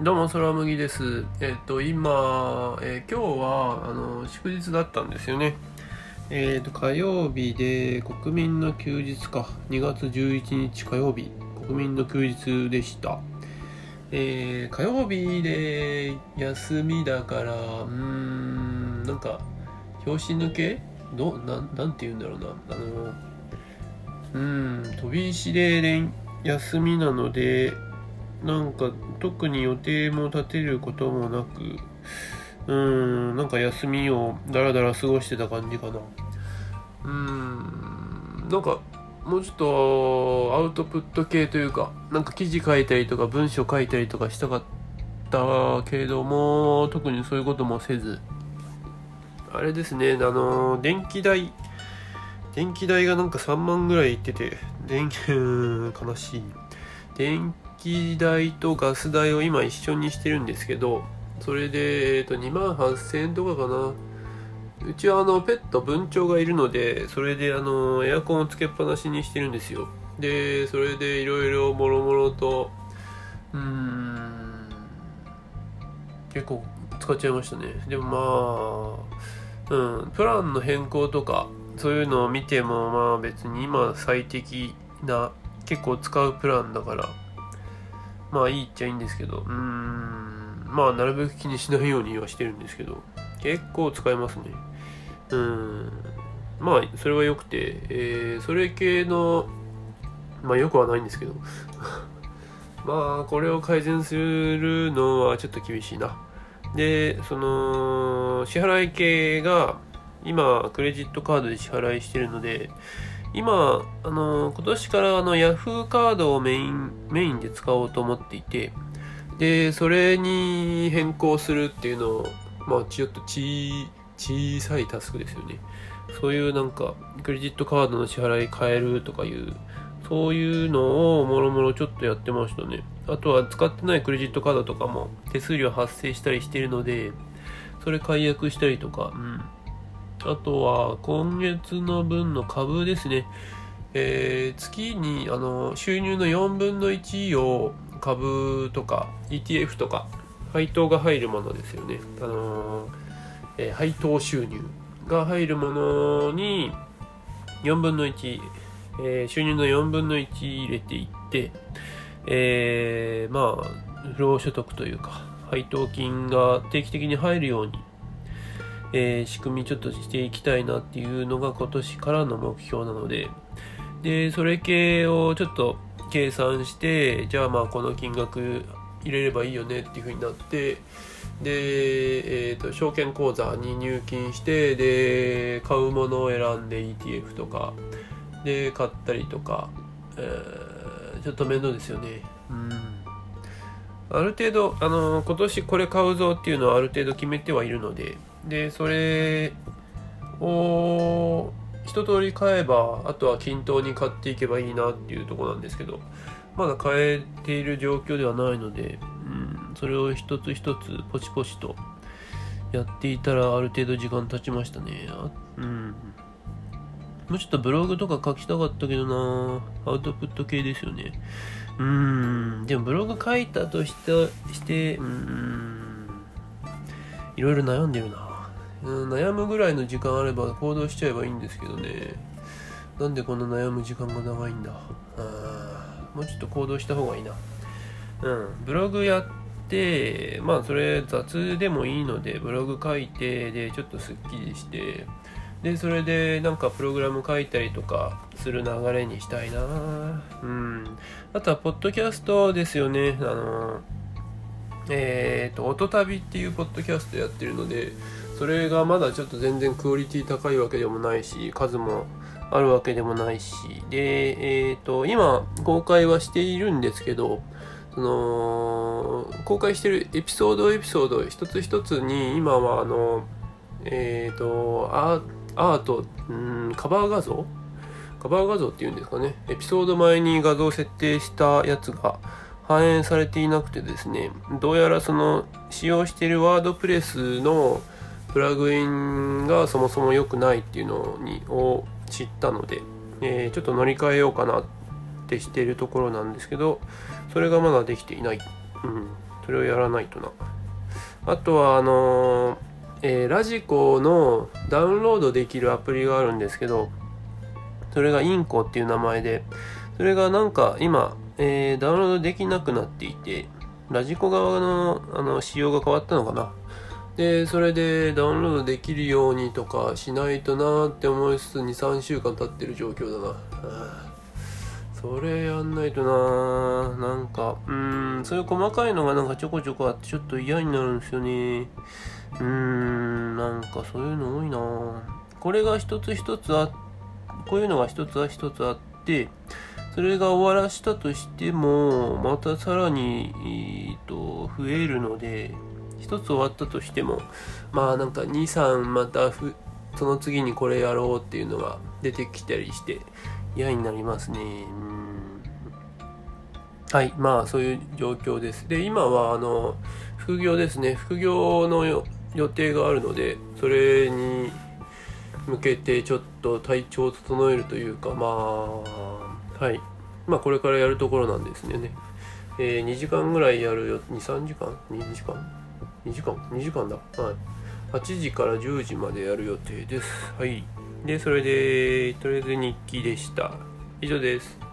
どうも、空麦です。えっ、と、今、えー今日は、あの、祝日だったんですよね。えっ、と、火曜日で、国民の休日か。2月11日火曜日、国民の休日でした。えー火曜日で休みだから、うーん、なんか、拍子抜け？どなん、なんて言うんだろうな。あの、うん、飛び石で連休みなので、なんか特に予定も立てることもなく、うん、なんか休みをだらだら過ごしてた感じかな。うん、なんかもうちょっとアウトプット系というか、なんか記事書いたりとか文章書いたりとかしたかったけれども、特にそういうこともせず、あれですね、あの、電気代、電気代がなんか3万ぐらいいってて、電気、悲しい。電気代とガス代を今一緒にしてるんですけど、それで、えっと、2万8000円とかかな。うちはあの、ペット、文鳥がいるので、それであの、エアコンをつけっぱなしにしてるんですよ。で、それでいろいろもろもろと、うん、結構使っちゃいましたね。でもまあ、うん、プランの変更とか、そういうのを見ても、まあ別に今最適な、結構使うプランだから、まあいいっちゃいいんですけど、うーん、まあなるべく気にしないようにはしてるんですけど、結構使いますね。うん、まあそれは良くて、えーそれ系の、まあよくはないんですけど、まあこれを改善するのはちょっと厳しいな。で、その、支払い系が、今、クレジットカードで支払いしてるので、今、あの、今年からあの、ヤフーカードをメイン、メインで使おうと思っていて、で、それに変更するっていうのを、まあ、ちょっとち、小さいタスクですよね。そういうなんか、クレジットカードの支払い変えるとかいう、そういうのをもろもろちょっとやってましたね。あとは使ってないクレジットカードとかも手数料発生したりしてるので、それ解約したりとか、うん。あとは今月の分の株ですね。えー月にあの収入の4分の1を株とか ETF とか配当が入るものですよね。あのーえー配当収入が入るものに4分の1、えー収入の4分の1入れていって、えーまあ不労所得というか配当金が定期的に入るようにえー仕組みちょっとしていきたいなっていうのが今年からの目標なので、で、それ系をちょっと計算して、じゃあまあこの金額入れればいいよねっていう風になって、で、えっ、と、証券口座に入金して、で、買うものを選んで ETF とか、で、買ったりとか、えーちょっと面倒ですよね。うん。ある程度、あの今年これ買うぞっていうのはある程度決めてはいるので、で、それを一通り買えば、あとは均等に買っていけばいいなっていうとこなんですけど、まだ買えている状況ではないので、うん、それを一つ一つポチポチとやっていたらある程度時間経ちましたね。うん。もうちょっとブログとか書きたかったけどなアウトプット系ですよね。うーん、でもブログ書いたとして、して、うーん、いろいろ悩んでるな、うん。悩むぐらいの時間あれば行動しちゃえばいいんですけどね。なんでこんな悩む時間が長いんだ？あーもうちょっと行動した方がいいな。うん、ブログやって、まあそれ雑でもいいので、ブログ書いて、で、ちょっとスッキリして、で、それでなんかプログラム書いたりとかする流れにしたいなうん。あとは、ポッドキャストですよね。あの、えっ、と、音旅っていうポッドキャストやってるので、それがまだちょっと全然クオリティ高いわけでもないし、数もあるわけでもないし、で、えっ、と、今、公開はしているんですけど、その、公開してるエピソードエピソード一つ一つに、今はあの、えっ、と、アーアート、うん、カバー画像？カバー画像っていうんですかね。エピソード前に画像を設定したやつが反映されていなくてですね、どうやらその使用しているワードプレスのプラグインがそもそも良くないっていうのにを知ったので、えーちょっと乗り換えようかなってしてるところなんですけど、それがまだできていない。うん。それをやらないとなあとはあのーえーラジコのダウンロードできるアプリがあるんですけどそれがインコっていう名前でそれがなんか今、えーダウンロードできなくなっていてラジコ側のあの仕様が変わったのかなでそれでダウンロードできるようにとかしないとなーって思いつつ23週間経ってる状況だな。それやんないとな。ーなんかうーん。そういう細かいのがなんかちょこちょこあってちょっと嫌になるんですよね。うーん。なんかそういうの多いな。ーこれが一つ一つあこういうのが一つは一つあってそれが終わらしたとしてもまたさらに、えーと増えるので一つ終わったとしてもまあなんか23またふその次にこれやろうっていうのが出てきたりして嫌になりますね。うん。はい。まあそういう状況です。で今はあの副業ですね。副業の予定があるのでそれに向けてちょっと体調を整えるというかまあはい。まあこれからやるところなんですね。えー、2時間ぐらいやるよ23時間？2時間？2時間？2時間だ。はい。8時から10時までやる予定です。はい。でそれでとりあえず日記でした。以上です。